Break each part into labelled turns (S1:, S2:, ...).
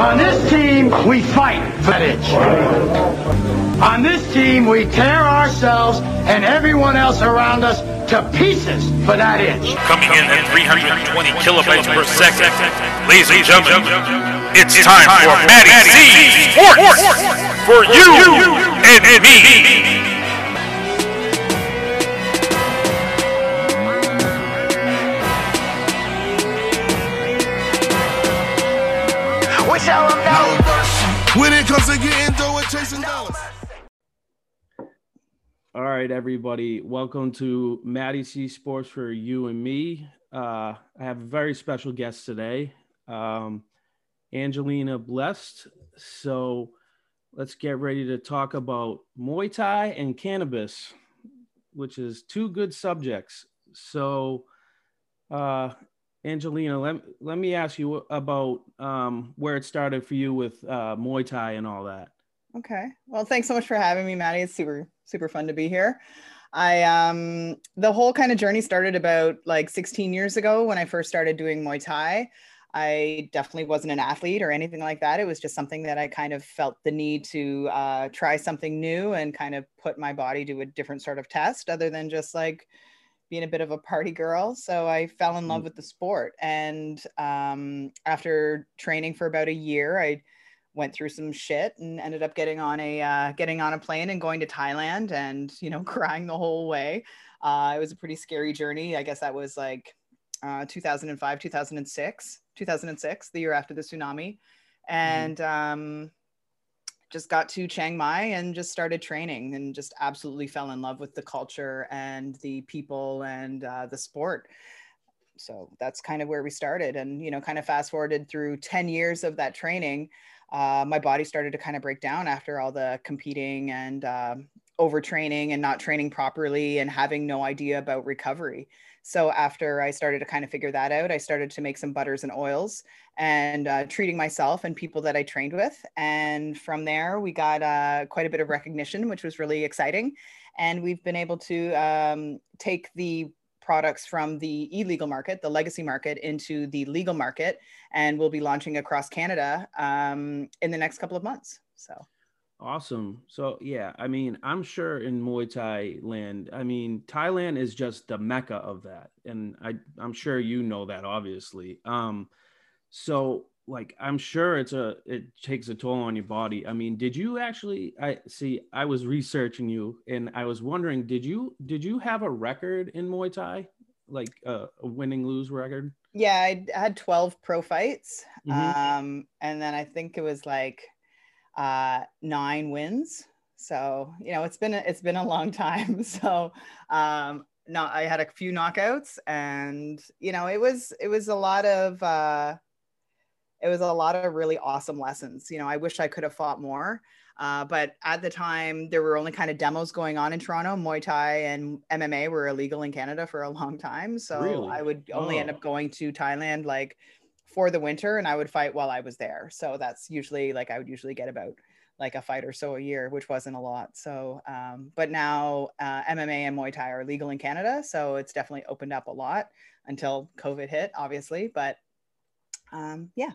S1: On this team, we fight for that itch. On this team, we tear ourselves and everyone else around us to pieces for that itch.
S2: Coming in at 320 kilobytes per second. Ladies and gentlemen, it's time for Matty C Sports for you and me.
S3: When it comes to getting dough and chasing dollars.
S4: All right, everybody. Welcome to Matty C Sports for you and me. Uh, I have a very special guest today, um, Angelina Blessed. So let's get ready to talk about Muay Thai and cannabis, which is two good subjects. So, uh, Angelina, let, let me ask you about um, where it started for you with uh, Muay Thai and all that.
S5: Okay. Well, thanks so much for having me, Matty. It's super, super fun to be here. I um the whole kind of journey started about like 16 years ago when I first started doing Muay Thai. I definitely wasn't an athlete or anything like that. It was just something that I kind of felt the need to uh, try something new and kind of put my body to a different sort of test other than just like being a bit of a party girl. So I fell in love with the sport. And um, after training for about a year, I went through some shit and ended up getting on a uh, getting on a plane and going to Thailand and you know crying the whole way. Uh, it was a pretty scary journey. I guess that was like uh, 2005, 2006, 2006, the year after the tsunami, and mm-hmm. um, just got to Chiang Mai and just started training and just absolutely fell in love with the culture and the people and uh, the sport. So that's kind of where we started. And, you know, kind of fast forwarded through 10 years of that training, uh, my body started to kind of break down after all the competing and uh, overtraining and not training properly and having no idea about recovery. So after I started to kind of figure that out, I started to make some butters and oils and uh, treating myself and people that I trained with. And from there, we got uh, quite a bit of recognition, which was really exciting. And we've been able to um, take the products from the illegal market, the legacy market, into the legal market, and we'll be launching across Canada um, in the next couple of months. So.
S4: Awesome. So yeah, I mean, I'm sure in Muay Thai land, I mean, Thailand is just the mecca of that, and I I'm sure you know that obviously. Um, so like I'm sure it's a it takes a toll on your body. I mean, did you actually? I see. I was researching you, and I was wondering, did you did you have a record in Muay Thai, like a, a winning lose record?
S5: Yeah, I had 12 pro fights, mm-hmm. um, and then I think it was like uh, nine wins. So you know, it's been a, it's been a long time. So um, no, I had a few knockouts, and you know, it was it was a lot of uh, it was a lot of really awesome lessons. You know, I wish I could have fought more. Uh, but at the time, there were only kind of demos going on in Toronto. Muay Thai and MMA were illegal in Canada for a long time. So really? I would only oh. end up going to Thailand like for the winter and I would fight while I was there. So that's usually like I would usually get about like a fight or so a year, which wasn't a lot. So, um, but now uh, MMA and Muay Thai are legal in Canada. So it's definitely opened up a lot until COVID hit, obviously. But um, yeah.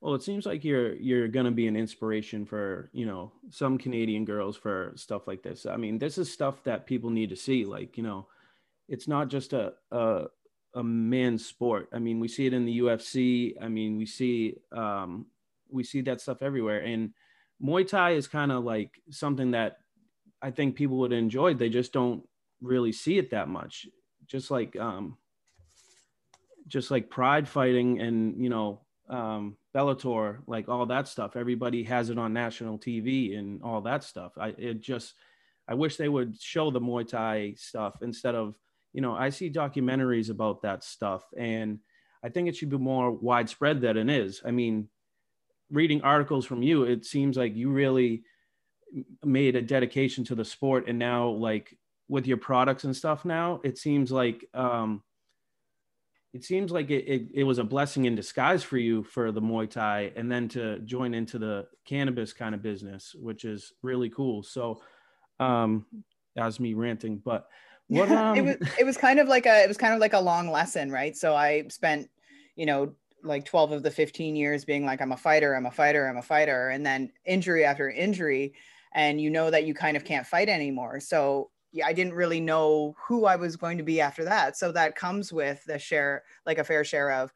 S4: Well, it seems like you're you're gonna be an inspiration for you know some Canadian girls for stuff like this. I mean, this is stuff that people need to see. Like you know, it's not just a, a a man's sport. I mean, we see it in the UFC. I mean, we see um, we see that stuff everywhere. And Muay Thai is kind of like something that I think people would enjoy. They just don't really see it that much. Just like um, just like pride fighting and you know um, Bellator, like all that stuff. Everybody has it on national TV and all that stuff. I it just I wish they would show the Muay Thai stuff instead of you know, I see documentaries about that stuff, and I think it should be more widespread than it is. I mean, reading articles from you, it seems like you really made a dedication to the sport, and now, like with your products and stuff, now it seems like um, it seems like it, it, it was a blessing in disguise for you for the Muay Thai, and then to join into the cannabis kind of business, which is really cool. So, um, as me ranting, but
S5: what, um... it was it was kind of like a it was kind of like a long lesson, right? So I spent, you know, like 12 of the 15 years being like i'm a fighter i'm a fighter i'm a fighter and then injury after injury and you know that you kind of can't fight anymore so yeah, I didn't really know who I was going to be after that. So that comes with the share, like a fair share of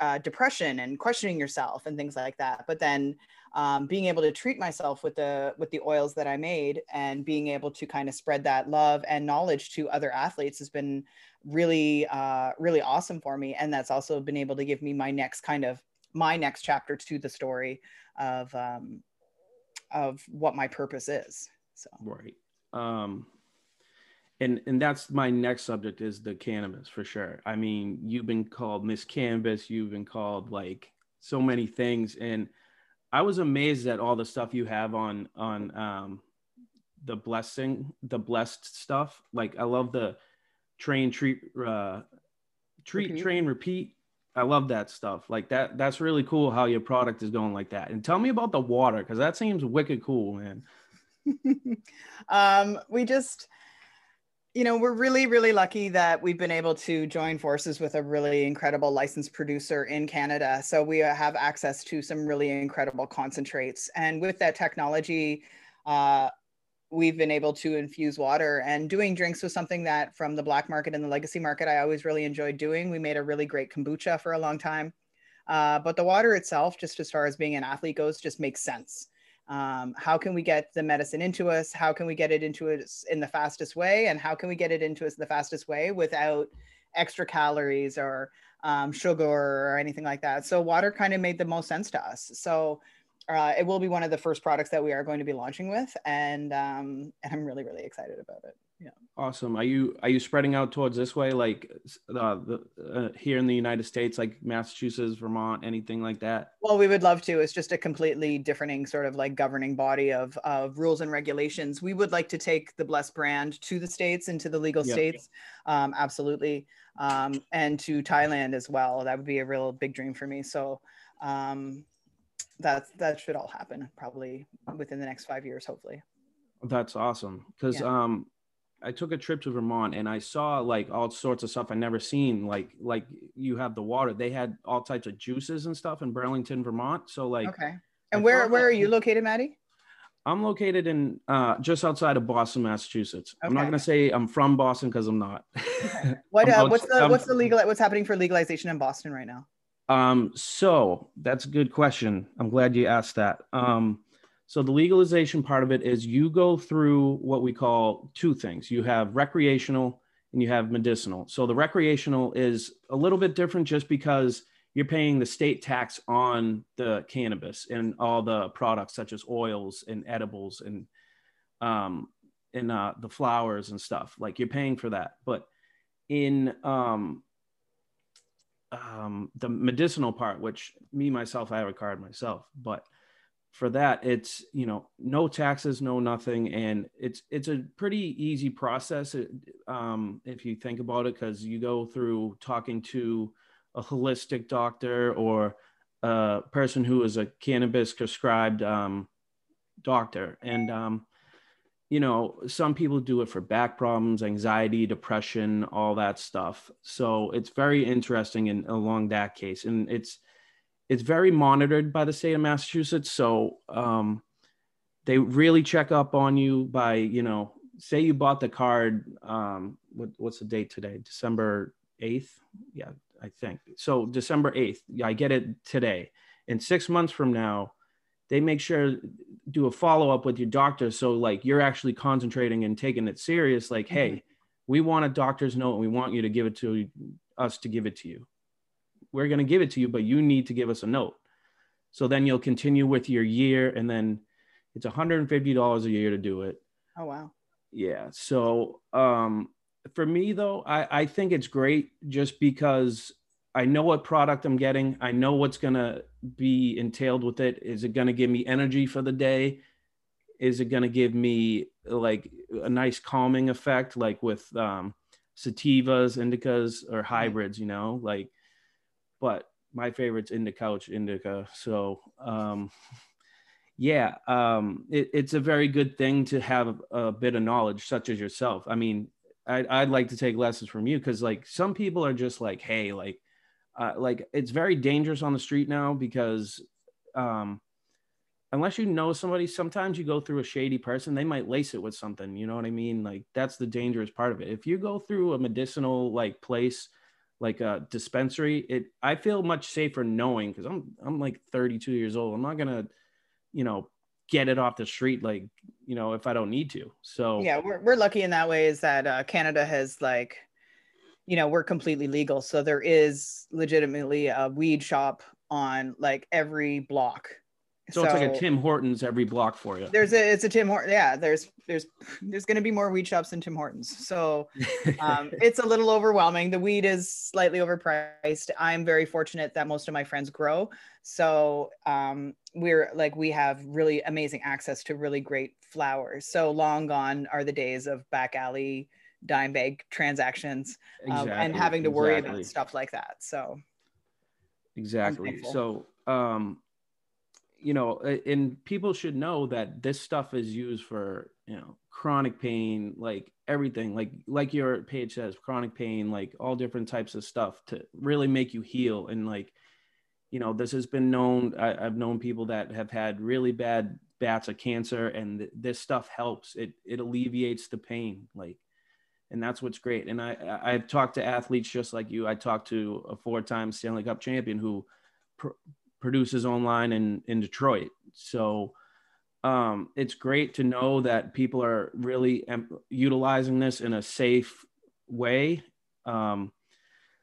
S5: uh, depression and questioning yourself and things like that. But then um, being able to treat myself with the with the oils that I made and being able to kind of spread that love and knowledge to other athletes has been really uh, really awesome for me. And that's also been able to give me my next kind of my next chapter to the story of um, of what my purpose is. So
S4: right. Um, and and that's my next subject is the cannabis for sure. I mean, you've been called Miss Cannabis you've been called like so many things, and I was amazed at all the stuff you have on on um, the blessing, the blessed stuff. Like I love the train treat uh, treat repeat. train repeat. I love that stuff. Like that. That's really cool how your product is going like that. And tell me about the water because that seems wicked cool, man.
S5: um, we just you know, we're really, really lucky that we've been able to join forces with a really incredible licensed producer in Canada. So we have access to some really incredible concentrates. And with that technology, uh, we've been able to infuse water and doing drinks was something that from the black market and the legacy market, I always really enjoyed doing. We made a really great kombucha for a long time. Uh, but the water itself, just as far as being an athlete goes, just makes sense um, how can we get the medicine into us? How can we get it into us in the fastest way? And how can we get it into us the fastest way without extra calories or um, sugar or anything like that? So water kind of made the most sense to us. So uh, it will be one of the first products that we are going to be launching with and um, and i'm really really excited about it yeah.
S4: Awesome. Are you are you spreading out towards this way like uh, the, uh, here in the united states like massachusetts vermont anything like that?
S5: Well we would love to. It's just a completely different sort of like governing body of, of rules and regulations. We would like to take the blessed brand to the states and to the legal yep. states. Um, absolutely. Um, and to thailand as well. That would be a real big dream for me. So um, that that should all happen probably within the next five years hopefully.
S4: That's awesome. Because yeah. um I took a trip to Vermont and I saw like all sorts of stuff I never seen. Like like you have the water. They had all types of juices and stuff in Burlington, Vermont. So like
S5: okay. And where where are you located, Maddie?
S4: I'm located in uh, just outside of Boston, Massachusetts. Okay. I'm not gonna say I'm from Boston because I'm not.
S5: Okay. What uh, what's the what's the legal what's happening for legalization in Boston right now?
S4: Um, so that's a good question. I'm glad you asked that. Um, so the legalization part of it is you go through what we call two things. You have recreational and you have medicinal. So the recreational is a little bit different just because you're paying the state tax on the cannabis and all the products such as oils and edibles and um and uh, the flowers and stuff. Like you're paying for that. But in um um, the medicinal part, which me myself, I have a card myself, but for that it's you know no taxes no nothing and it's it's a pretty easy process um, if you think about it because you go through talking to a holistic doctor or a person who is a cannabis prescribed um, doctor and um, you know some people do it for back problems anxiety depression all that stuff. So it's very interesting in along that case and it's it's very monitored by the state of Massachusetts. So um, they really check up on you by, you know, say you bought the card. Um, what, what's the date today? December 8th? Yeah, I think. So December 8th, Yeah, I get it today. In six months from now, they make sure do a follow up with your doctor. So like you're actually concentrating and taking it serious. Like, mm-hmm. hey, we want a doctor's note and we want you to give it to us to give it to you we're going to give it to you, but you need to give us a note. So then you'll continue with your year and then it's $150 a year to do it.
S5: Oh, wow.
S4: Yeah. So um, for me, though, I, I think it's great just because I know what product I'm getting. I know what's going to be entailed with it. Is it going to give me energy for the day? Is it going to give me like a nice calming effect, like with um, sativas, indicas, or hybrids, you know, like but my favorite's Indicouch Indica. So um, yeah, um, it, it's a very good thing to have a bit of knowledge, such as yourself. I mean, I'd, I'd like to take lessons from you because like some people are just like, hey, like uh, like it's very dangerous on the street now because um, unless you know somebody, sometimes you go through a shady person, they might lace it with something. You know what I mean? Like that's the dangerous part of it. If you go through a medicinal like place, like a dispensary, it I feel much safer knowing because I'm I'm like 32 years old. I'm not gonna, you know, get it off the street like you know if I don't need to. So
S5: yeah, we're we're lucky in that way is that uh, Canada has like, you know, we're completely legal, so there is legitimately a weed shop on like every block
S4: so, so, it's like a Tim Hortons every block for you.
S5: There's a it's a Tim Hortons. Yeah, there's there's there's going to be more weed shops than Tim Hortons. So um, it's a little overwhelming. The weed is slightly overpriced. I'm very fortunate that most of my friends grow. So um, we're like we have really amazing access to really great flowers. So long gone are the days of back alley dime bag transactions exactly, um, and having to worry exactly. about stuff like that. So
S4: exactly. So um you know, and people should know that this stuff is used for, you know, chronic pain, like everything, like like your page says, chronic pain, like all different types of stuff to really make you heal. And like, you know, this has been known. I, have known people that have had really bad bats of cancer, and th- this stuff helps. It it alleviates the pain, like, and that's what's great. And I I've talked to athletes just like you. I talked to a four time Stanley Cup champion who. Pr- produces online in in Detroit. So um, it's great to know that people are really em- utilizing this in a safe way. Um,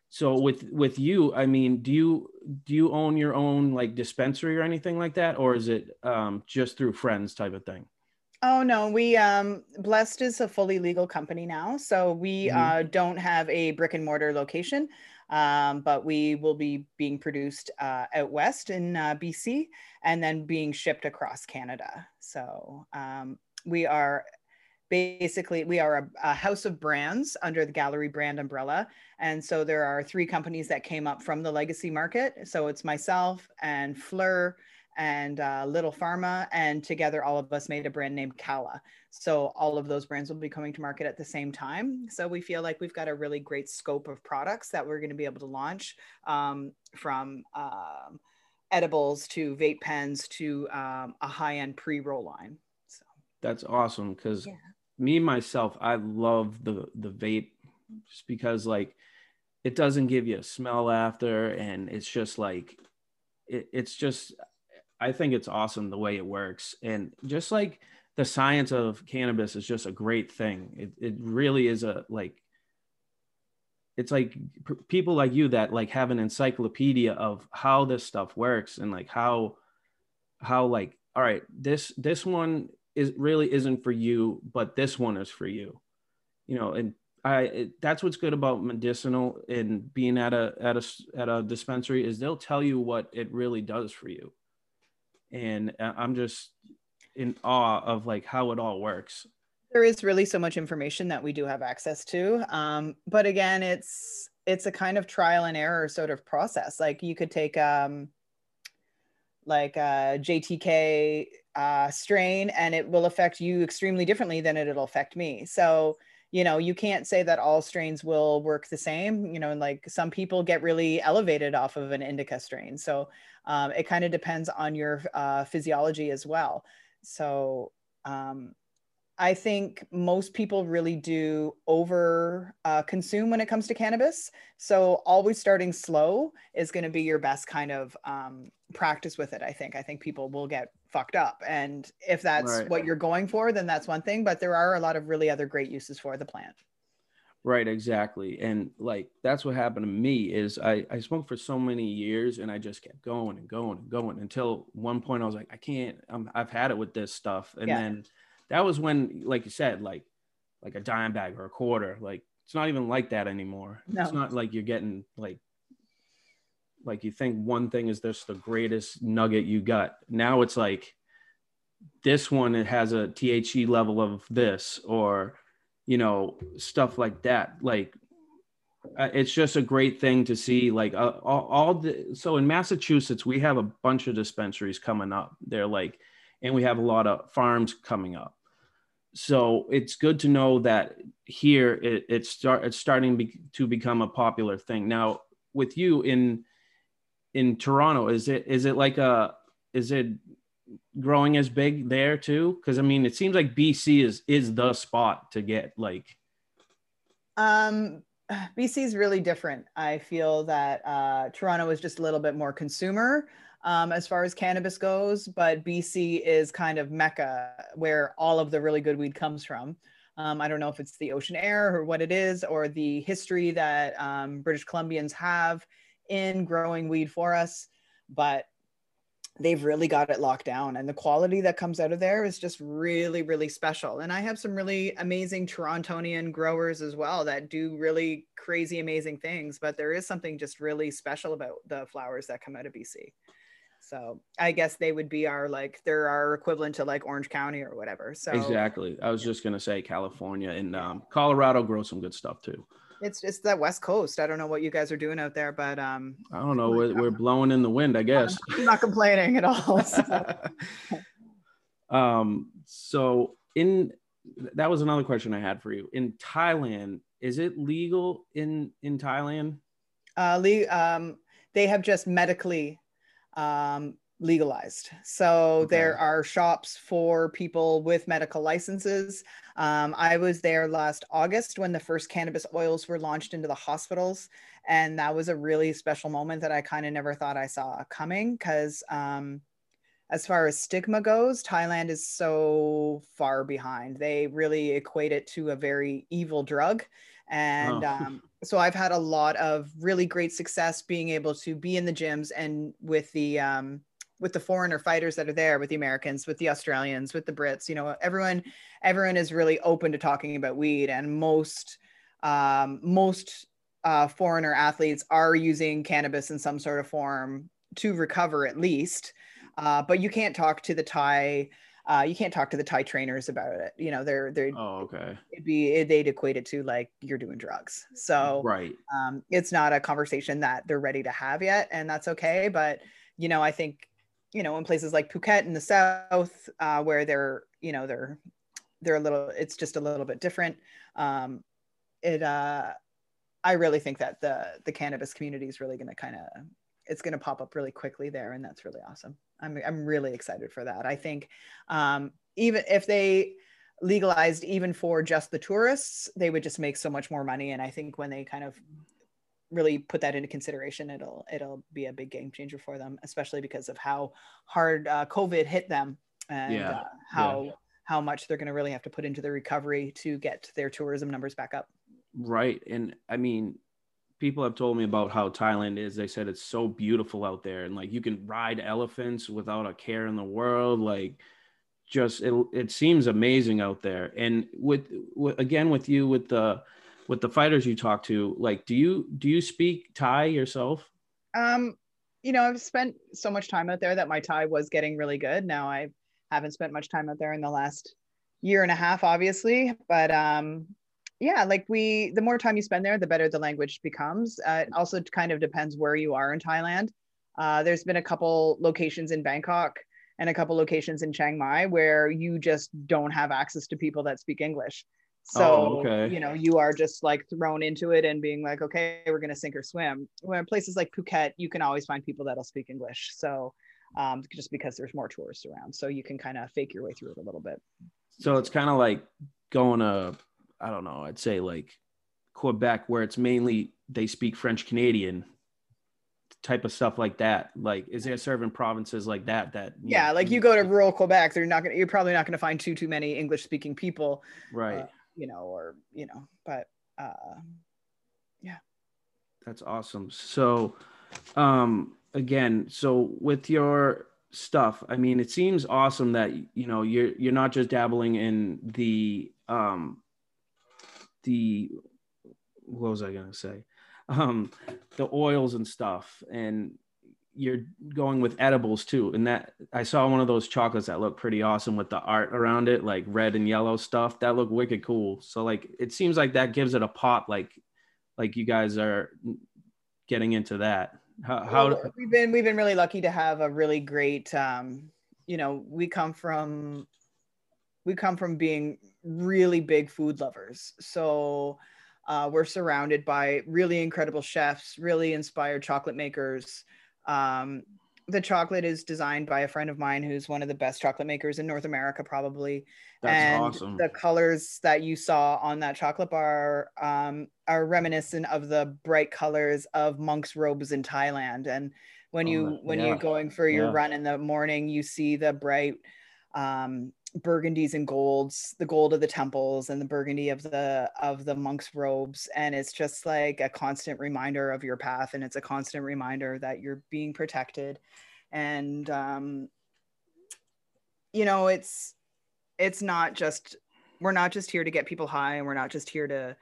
S4: so with with you, I mean, do you do you own your own like dispensary or anything like that, or is it um, just through friends type of thing?
S5: Oh no, we um Blessed is a fully legal company now, so we mm-hmm. uh, don't have a brick and mortar location um, but we will be being produced uh, out west in uh, BC and then being shipped across Canada. So um, we are basically we are a, a, house of brands under the gallery brand umbrella and so there are three companies that came up from the legacy market so it's myself and fleur and uh, Little Pharma, and together all of us made a brand named Kala. So all of those brands will be coming to market at the same time. So we feel like we've got a really great scope of products that we're going to be able to launch um, from um, edibles to vape pens to um, a high-end pre-roll line. So
S4: that's awesome because yeah. me myself, I love the the vape just because like it doesn't give you a smell after, and it's just like it, it's just I think it's awesome the way it works. And just like the science of cannabis is just a great thing. It, it really is a like, it's like people like you that like have an encyclopedia of how this stuff works and like how, how like, all right, this, this one is really isn't for you, but this one is for you, you know, and I, it, that's what's good about medicinal and being at a, at a, at a dispensary is they'll tell you what it really does for you and uh, i'm just in awe of like how it all works.
S5: There is really so much information that we do have access to um, but again it's it's a kind of trial and error sort of process. Like you could take um, like a jtk uh, strain and it will affect you extremely differently than it'll affect me. So you know you can't say that all strains will work the same you know and like some people get really elevated off of an indica strain so um, it kind of depends on your uh, physiology as well. So um, I think most people really do over uh, consume when it comes to cannabis. So always starting slow is going to be your best kind of um, practice with it. I think. I think people will get fucked up, and if that's right. what you're going for, then that's one thing. But there are a lot of really other great uses for the plant.
S4: Right, exactly. And like that's what happened to me is I, I smoked for so many years and I just kept going and going and going until one point I was like, I can't, I'm, I've had it with this stuff. And yeah. then that was when, like you said, like like a dime bag or a quarter. Like it's not even like that anymore. No. It's not like you're getting like like you think one thing is this the greatest nugget you got. Now it's like this one it has a THC level of this or you know stuff like that. Like uh, it's just a great thing to see like uh, all, all the so in massachusetts we have a bunch of dispensaries coming up they're like and we have a lot of farms coming up so it's good to know that here it, it's start it's starting be, to become a popular thing now with you in in Toronto, is it is it like a is it growing as big there too? Because I mean, it seems like BC is is the spot to get like.
S5: Um, BC is really different. I feel that uh, Toronto is just a little bit more consumer um, as far as cannabis goes, but BC is kind of mecca where all of the really good weed comes from. Um, I don't know if it's the ocean air or what it is, or the history that um, British Columbians have in growing weed for us, but they've really got it locked down. And the quality that comes out of there is just really, really special. And I have some really amazing Torontonian growers as well that do really crazy, amazing things, but there is something just really special about the flowers that come out of BC. So I guess they would be our like they're our equivalent to like Orange County or whatever. So
S4: exactly. I was just gonna say California and um, Colorado grows some good stuff too.
S5: It's it's that West Coast. I don't know what you guys are doing out there, but um
S4: I don't know. We're, we're blowing in the wind, I guess.
S5: I'm not complaining at all. So.
S4: um so in that was another question I had for you. In Thailand, is it legal in in Thailand?
S5: Uh, le- um, they have just medically um, legalized. So okay. there are shops for people with medical licenses. Um, I was there last August when the first cannabis oils were launched into the hospitals. And that was a really special moment that I kind of never thought I saw coming because, um, as far as stigma goes, Thailand is so far behind. They really equate it to a very evil drug. And oh. um, so I've had a lot of really great success being able to be in the gyms and with the um, with the foreigner fighters that are there, with the Americans, with the Australians, with the Brits. You know, everyone everyone is really open to talking about weed, and most um, most uh, foreigner athletes are using cannabis in some sort of form to recover at least. Uh, but you can't talk to the Thai uh, you can't talk to the Thai trainers about it. You know, they're they're
S4: oh okay.
S5: It'd be they'd equate it to like you're doing drugs. So
S4: right,
S5: um, it's not a conversation that they're ready to have yet, and that's okay. But you know, I think you know in places like Phuket in the south, uh, where they're you know they're they're a little, it's just a little bit different. Um, it uh, I really think that the the cannabis community is really going to kind of it's going to pop up really quickly there, and that's really awesome. I'm I'm really excited for that. I think um, even if they legalized even for just the tourists, they would just make so much more money. And I think when they kind of really put that into consideration, it'll it'll be a big game changer for them, especially because of how hard uh, COVID hit them and yeah. uh, how yeah. how much they're going to really have to put into the recovery to get their tourism numbers back up.
S4: Right, and I mean, people have told me about how Thailand is. They said it's so beautiful out there, and like you can ride elephants without a care in the world. Like, just it, it seems amazing out there. And with, with again with you with the with the fighters you talk to, like, do you do you speak Thai yourself?
S5: Um, you know, I've spent so much time out there that my Thai was getting really good. Now I haven't spent much time out there in the last year and a half, obviously, but um, yeah like we the more time you spend there the better the language becomes. Uh, it also kind of depends where you are in thailand. Uh, there's been a couple locations in bangkok and a couple locations in chiang mai where you just don't have access to people that speak english. So oh, okay. you know you are just like thrown into it and being like okay we're going to sink or swim. When places like phuket you can always find people that'll speak english. So um, just because there's more tourists around. So you can kind of fake your way through it a little bit.
S4: So it's kind of like going to I don't know, I'd say like Quebec, where it's mainly they speak French Canadian type of stuff like that. Like, is there certain provinces like that that
S5: yeah, know, like you go to rural Quebec, they're not gonna you're probably not gonna find too too many English speaking people,
S4: right? Uh,
S5: you know, or you know, but uh, yeah,
S4: that's awesome. So, um, again, so with your stuff, I mean, it seems awesome that you know you're you're not just dabbling in the um the what was I gonna say? Um, the oils and stuff, and you're going with edibles too. And that I saw one of those chocolates that looked pretty awesome with the art around it, like red and yellow stuff. That looked wicked cool. So like it seems like that gives it a pop, like like you guys are getting into that. How, how
S5: well, we've been we've been really lucky to have a really great um, you know, we come from we come from being really big food lovers. So Uh, we're surrounded by really incredible chefs, really inspired chocolate makers. Um, the chocolate is designed by a friend of mine who's one of the best chocolate makers in North America, probably.
S4: That's
S5: and
S4: awesome.
S5: the colors that you saw on that chocolate bar um, are reminiscent of the bright colors of monks' robes in Thailand. And when
S4: Oh,
S5: you when
S4: yeah.
S5: you're going for your
S4: Yeah.
S5: run in the morning, you see the bright um, burgundies and golds, the gold of the temples and the burgundy of the of the monks' robes, and it's just like a constant reminder of your path, and it's a constant reminder that you're being protected, and um, you know it's it's not just we're not just here to get people high, and we're not just here to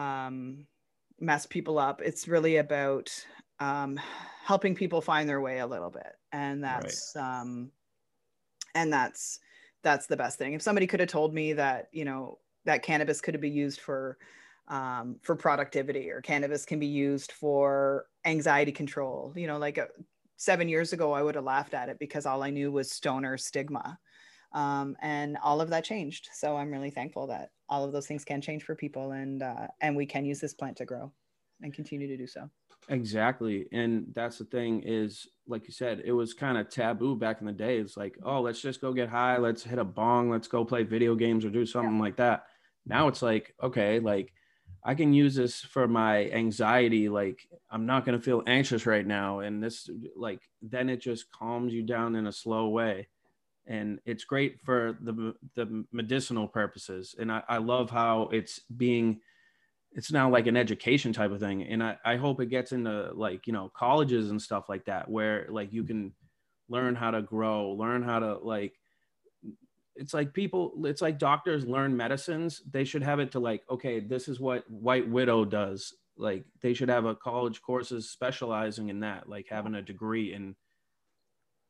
S5: um, mess people up. It's really about um, helping people find their way a little bit, and that's um, and that's that's the best thing. If somebody could have told me that you know that cannabis could be used for um, for productivity or cannabis can be used for anxiety control, you know, like uh, seven years ago, I would have laughed at it because all I knew was stoner stigma. Um, and all of that changed. So I'm really thankful that all of those things can change for people and uh, and we can use this plant to grow and continue to do so.
S4: Exactly. And that's the thing is, like you said, it was kind of taboo back in the day. It's like, oh, let's just go get high. Let's hit a bong. Let's go play video games or do something like that. Now it's like, okay, like I can use this for my anxiety. Like I'm not going to feel anxious right now. And this, like, then it just calms you down in a slow way. And it's great for the, the medicinal purposes. And I, I love how it's being, it's now like an education type of thing and I, I hope it gets into like you know colleges and stuff like that where like you can learn how to grow learn how to like it's like people it's like doctors learn medicines they should have it to like okay this is what white widow does like they should have a college courses specializing in that like having a degree in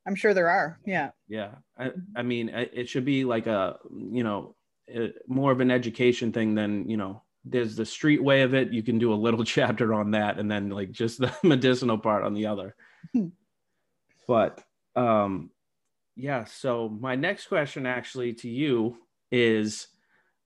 S5: I'm sure there are. Yeah.
S4: yeah i, I mean it should be like a you know uh, more of an education thing than you know there's the street way of it. You can do a little chapter on that and then like just the medicinal part on the other. But um yeah so my next question actually to you is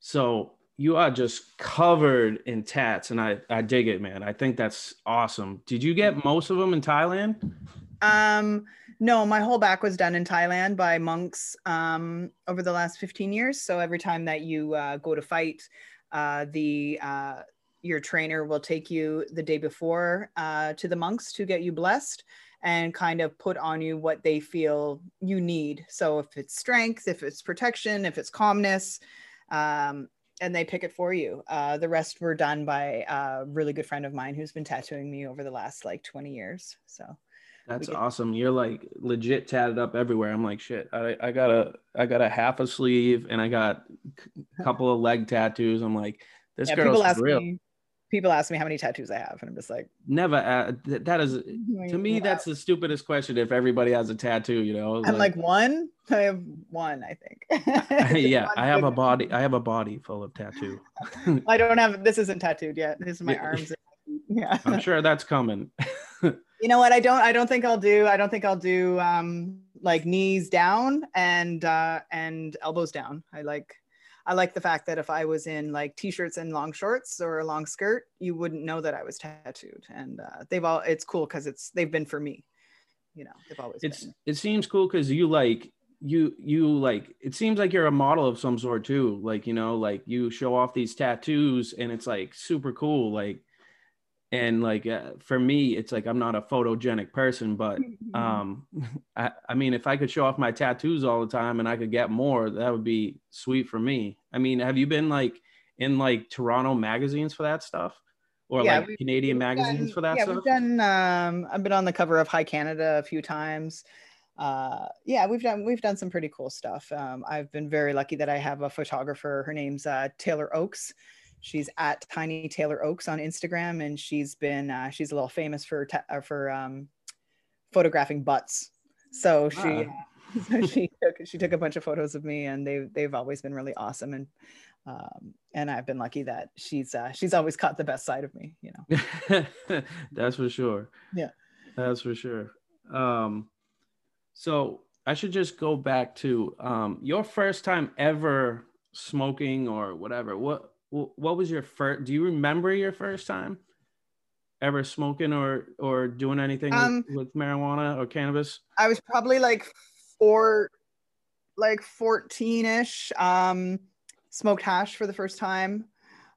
S4: so you are just covered in tats and i i dig it man. I think that's awesome. Did you get most of them in thailand?
S5: Um, no, my whole back was done in Thailand by monks um, over the last 15 years. So every time that you uh, go to fight, uh, the uh, your trainer will take you the day before uh, to the monks to get you blessed and kind of put on you what they feel you need. So if it's strength, if it's protection, if it's calmness, um, and they pick it for you. Uh, the rest were done by a really good friend of mine who's been tattooing me over the last like 20 years. So.
S4: That's awesome. You're like legit tatted up everywhere. I'm like, shit. I, I got a I got a half a sleeve and I got a couple of leg tattoos. I'm like, this
S5: yeah,
S4: girl's real.
S5: me people ask me how many tattoos I have, and I'm just like,
S4: Never. Uh, th- that is to me. That's the stupidest question. If everybody has a tattoo, you know.
S5: I'm like one. I have one, I think.
S4: Yeah, I have a body. I have a body full of tattoo.
S5: I don't have. This isn't tattooed yet. This is my arms. Yeah.
S4: I'm sure that's coming.
S5: You know what? I don't. I don't think I'll do. I don't think I'll do um like knees down and uh and elbows down. I like. I like the fact that if I was in like t-shirts and long shorts or a long skirt, you wouldn't know that I was tattooed. And uh, they've all. It's cool because it's they've been for me. You know, they've always
S4: it's
S5: been.
S4: it seems cool because you like you you like it seems like you're a model of some sort too like you know like you show off these tattoos and it's like super cool like and like uh, for me it's like i'm not a photogenic person but um I, I mean if i could show off my tattoos all the time and i could get more that would be sweet for me i mean have you been like in like toronto magazines for that stuff or
S5: Yeah,
S4: like canadian magazines
S5: done-
S4: for that
S5: yeah,
S4: stuff
S5: we've done. Um, I've been on the cover of High Canada a few times. Uh, yeah, we've done we've done some pretty cool stuff. Um, I've been very lucky that I have a photographer. Her name's uh, Taylor Oaks. She's at Tiny Taylor Oaks on Instagram, and she's been uh, she's a little famous for ta- uh, for um, photographing butts. So she
S4: Ah.
S5: so she took she took a bunch of photos of me, and they they've always been really awesome. And um, and I've been lucky that she's uh, she's always caught the best side of me. You know.
S4: that's for sure.
S5: Yeah.
S4: That's for sure. Um, so I should just go back to um, your first time ever smoking or whatever. What wh- what was your first? Do you remember your first time ever smoking or or doing anything
S5: Um,
S4: with, with marijuana or cannabis?
S5: I was probably like four, like 14 ish. Um, smoked hash for the first time.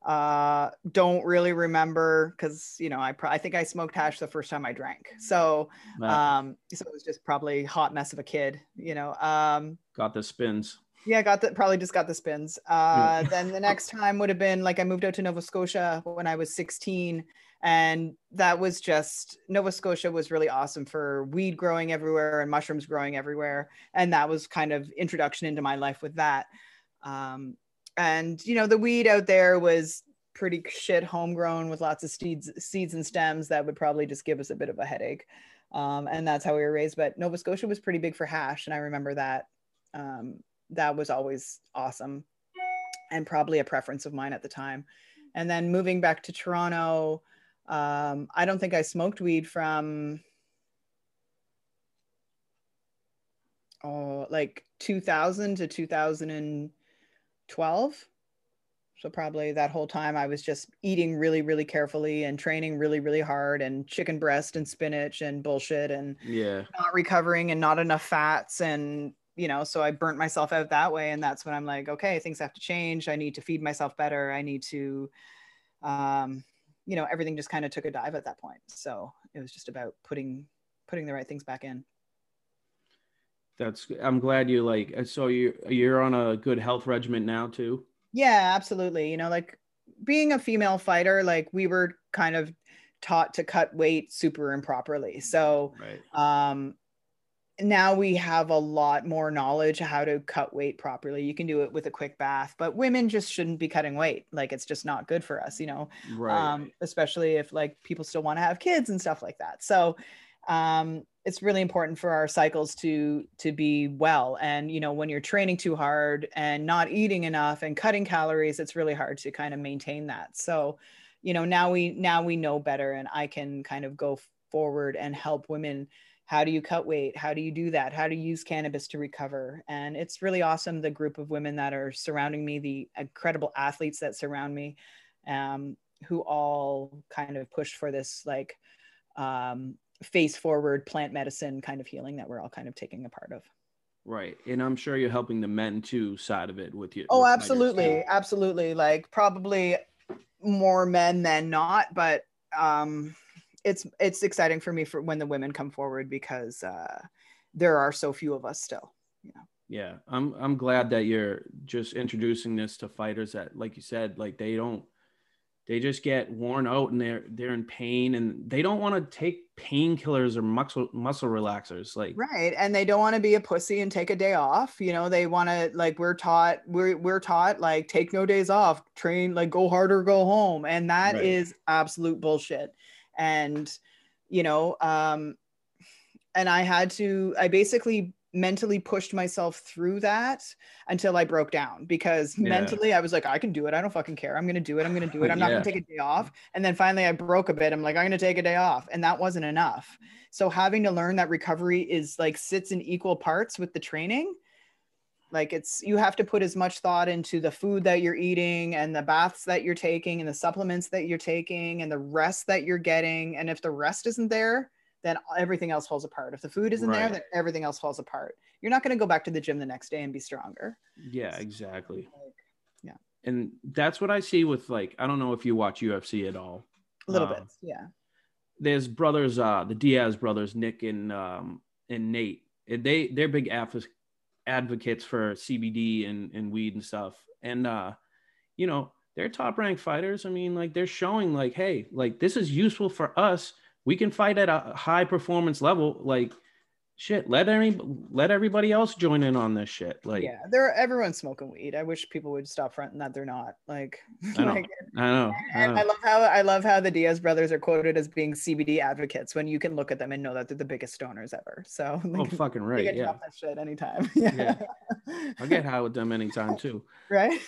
S5: Uh, don't really remember because, you know, I, pro- I think I smoked hash the first time I drank. So, um, so it was just probably hot mess of a kid, you know. Um,
S4: got the spins.
S5: Yeah, got the probably just got the spins. Uh, then the next time would have been like I moved out to Nova Scotia when I was 16, and that was just Nova Scotia was really awesome for weed growing everywhere and mushrooms growing everywhere, and that was kind of introduction into my life with that. Um, and you know, the weed out there was pretty shit homegrown with lots of seeds, seeds and stems that would probably just give us a bit of a headache. Um, and that's how we were raised. But Nova Scotia was pretty big for hash, and I remember that. Um, that was always awesome and probably a preference of mine at the time. And then moving back to Toronto, um, I don't think I smoked weed from oh like 2000 to 2012. So probably that whole time I was just eating really, really carefully and training really, really hard and chicken breast and spinach and bullshit and
S4: Yeah.
S5: not recovering and not enough fats and you know so i burnt myself out that way and that's when i'm like okay things have to change. I need to feed myself better. I need to um you know everything just kind of took a dive at that point. So it was just about putting putting the right things back in.
S4: That's I'm glad you like so you you're on a good health regimen now too.
S5: yeah absolutely. You know like being a female fighter like we were kind of taught to cut weight super improperly. So
S4: Right.
S5: um now we have a lot more knowledge how to cut weight properly. You can do it with a quick bath but women just shouldn't be cutting weight. Like it's just not good for us you know
S4: Right.
S5: um, especially if like people still want to have kids and stuff like that. So um, it's really important for our cycles to to be well. And you know when you're training too hard and not eating enough and cutting calories it's really hard to kind of maintain that. So you know now we now we know better and i can kind of go forward and help women how do you cut weight how do you do that how do you use cannabis to recover and it's really awesome the group of women that are surrounding me the incredible athletes that surround me um, who all kind of push for this like um, face forward plant medicine kind of healing that we're all kind of taking a part of
S4: Right. And I'm sure you're helping the men too side of it with you.
S5: oh
S4: with
S5: absolutely absolutely like probably more men than not but um it's it's exciting for me for when the women come forward because uh there are so few of us still
S4: Yeah. I'm I'm glad that you're just introducing this to fighters that like you said, like they don't they just get worn out and they're they're in pain and they don't want to take painkillers or muscle muscle relaxers. Like
S5: right and they don't want to be a pussy and take a day off you know they want to like we're taught we're we're taught like take no days off train like go hard or go home and that is
S4: Right.
S5: absolute bullshit and you know um and i had to i basically mentally pushed myself through that until i broke down because
S4: Yeah.
S5: mentally i was like i can do it. I don't fucking care. I'm gonna do it. I'm gonna do it. I'm not
S4: Yeah.
S5: gonna take a day off. And then finally i broke a bit. I'm like i'm gonna take a day off. And that wasn't enough. So having to learn that recovery is like sits in equal parts with the training like it's you have to put as much thought into the food that you're eating and the baths that you're taking and the supplements that you're taking and the rest that you're getting and if the rest isn't there then everything else falls apart if the food isn't there then everything else falls apart you're not going to go back to the gym the next day and be stronger
S4: yeah, exactly.
S5: Like, yeah.
S4: And that's what I see with like I don't know if you watch UFC at all.
S5: a little
S4: Um,
S5: bit yeah
S4: there's brothers, uh, the Diaz brothers, Nick and um, and Nate. And they they're big adv- advocates for CBD and, and weed and stuff. And uh, you know, they're top ranked fighters. I mean, like they're showing like, hey, like this is useful for us. We can fight at a high performance level. Like, shit, let any let everybody else join in on this shit. Like,
S5: yeah they're everyone's smoking weed i wish people would stop fronting that they're not like,
S4: I know.
S5: like
S4: I know. I
S5: and I love how I love how the Diaz brothers are quoted as being CBD advocates when you can look at them and know that they're the biggest stoners ever. So
S4: Oh, fucking right. Yeah.
S5: that shit anytime. Yeah.
S4: I'll get high with them anytime too.
S5: right.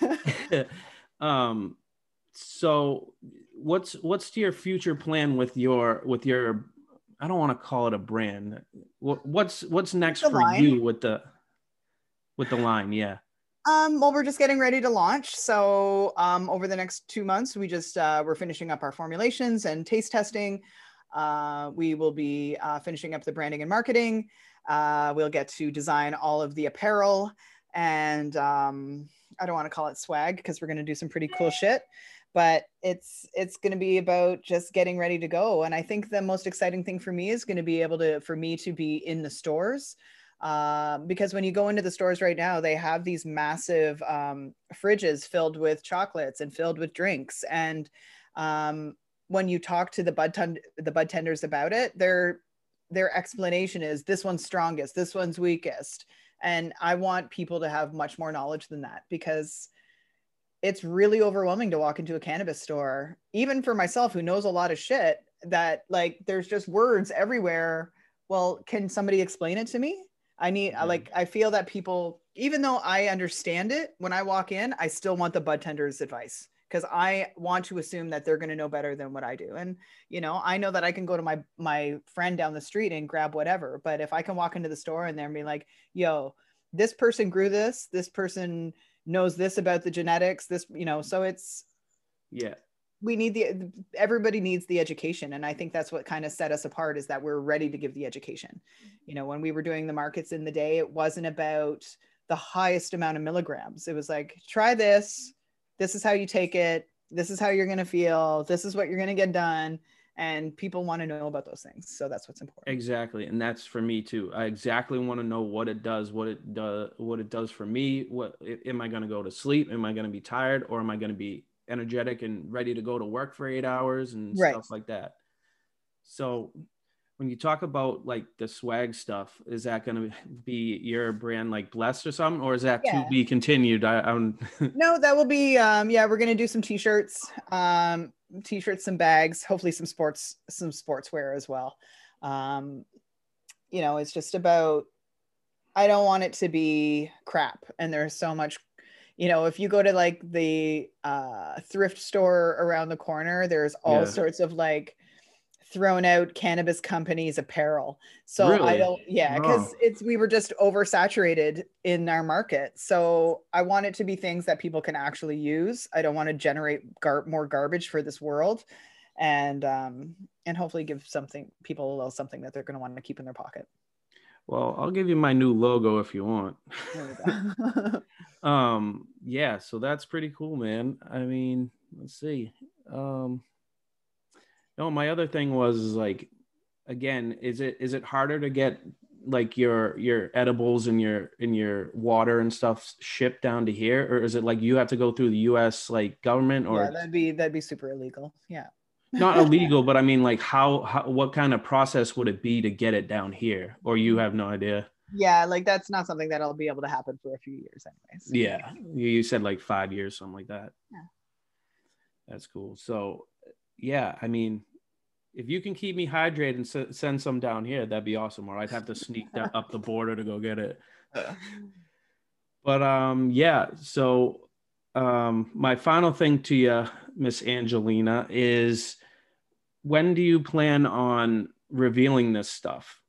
S4: um so what's what's your future plan with your with your i don't want to call it a brand what, what's what's next
S5: The
S4: for
S5: line.
S4: you with the with the line yeah
S5: Um, well, we're just getting ready to launch. So um, over the next two months, we just uh, we're finishing up our formulations and taste testing. Uh, we will be uh, finishing up the branding and marketing. Uh, we'll get to design all of the apparel and um, I don't want to call it swag because we're going to do some pretty cool shit. But it's it's going to be about just getting ready to go. And I think the most exciting thing for me is going to be able to for me to be in the stores. Uh, because when you go into the stores right now, they have these massive um, fridges filled with chocolates and filled with drinks. And um, when you talk to the bud ten- the bud tenders about it, their their explanation is this one's strongest, this one's weakest, and I want people to have much more knowledge than that because it's really overwhelming to walk into a cannabis store, even for myself who knows a lot of shit, that like there's just words everywhere. Well, can somebody explain it to me? I need mm-hmm. like I feel that people, even though I understand it, when I walk in, I still want the bud tender's advice because I want to assume that they're going to know better than what I do. And you know, I know that I can go to my my friend down the street and grab whatever, but if I can walk into the store and they're be like, "Yo, this person grew this, this person knows this about the genetics, this, you know, so it's
S4: yeah.
S5: We need the everybody needs the education and I think that's what kind of set us apart is that we're ready to give the education. Mm-hmm. You know, when we were doing the markets in the day, it wasn't about the highest amount of milligrams. It was like, try this, this is how you take it this is how you're going to feel this is what you're going to get done and people want to know about those things. So that's what's important.
S4: Exactly and that's for me too. I exactly want to know what it does what it does what it does for me what am i going to go to sleep? Am i going to be tired or am i going to be energetic and ready to go to work for eight hours and right. stuff like that? So when you talk about like the swag stuff, is that going to be your brand like blessed or something, or is that yeah. to be continued? I, I'm
S5: no, that will be. Um, yeah, we're going to do some t-shirts, um, t-shirts, some bags, hopefully some sports, some sportswear as well. Um, you know, it's just about. I don't want it to be crap, and there's so much you know if you go to like the uh thrift store around the corner there's all yeah. sorts of like thrown out cannabis companies apparel. So really? I don't yeah, because oh. it's we were just oversaturated in our market. So I want it to be things that people can actually use. I don't want to generate gar- more garbage for this world and um and hopefully give something people a little something that they're going to want to keep in their pocket.
S4: Well, I'll give you my new logo if you want. um yeah, so that's pretty cool, man. I mean, let's see. Um no, my other thing was like, again, is it is it harder to get like your your edibles and your in your water and stuff shipped down to here, or is it like you have to go through the U.S. like government or?
S5: Yeah, that'd be that'd be super illegal. Yeah.
S4: Not illegal, but I mean, like, how, how what kind of process would it be to get it down here, or you have no idea?
S5: Yeah, like that's not something that'll be able to happen for a few years, anyways.
S4: Yeah, you said like five years, something like that. Yeah. That's cool. So yeah, I mean, if you can keep me hydrated and s- send some down here, that'd be awesome. Or I'd have to sneak up the border to go get it. but um, yeah. So um, my final thing to you, Miss Angelina, is when do you plan on revealing this stuff?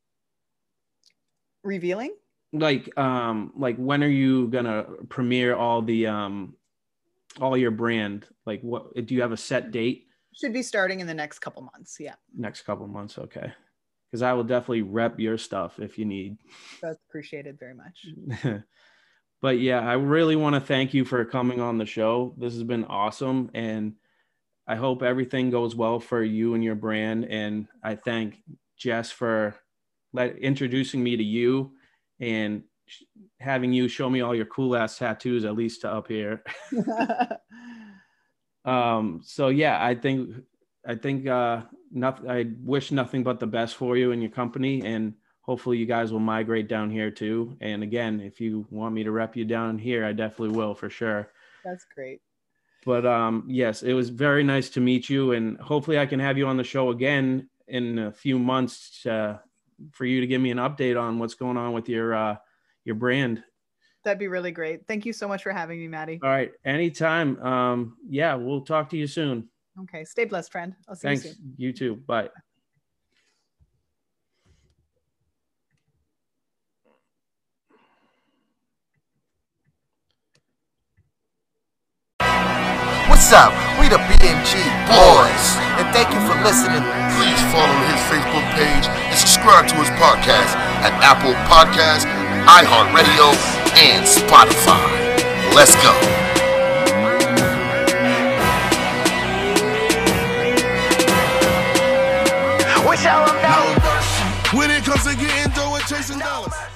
S5: Revealing?
S4: Like, um, like when are you gonna premiere all the um, all your brand? Like, what do you have a set date?
S5: Should be starting in the next couple months. Yeah.
S4: Next couple months. Okay. Because I will definitely rep your stuff if you need.
S5: That's appreciated very much.
S4: but yeah, I really want to thank you for coming on the show. This has been awesome. And I hope everything goes well for you and your brand. And I thank Jess for let, introducing me to you and having you show me all your cool ass tattoos, at least to up here. Um, so yeah, I think I think uh, nothing. I wish nothing but the best for you and your company, and hopefully you guys will migrate down here too. And again, if you want me to rep you down here, I definitely will for sure.
S5: That's great.
S4: But um, yes, it was very nice to meet you, and hopefully I can have you on the show again in a few months to, for you to give me an update on what's going on with your uh, your brand
S5: That'd be really great. Thank you so much for having me, Maddie.
S4: All right. Anytime. Um, yeah, we'll talk to you soon.
S5: Okay. Stay blessed, friend. I'll see
S4: Thanks.
S5: you soon.
S4: You too. Bye.
S6: What's up? We the BMG boys. And thank you for listening.
S3: Please follow his Facebook page and subscribe to his podcast at Apple Podcasts, iHeartRadio, and Spotify. Let's go.
S1: We tell them no.
S3: When it comes to getting dough and chasing dollars.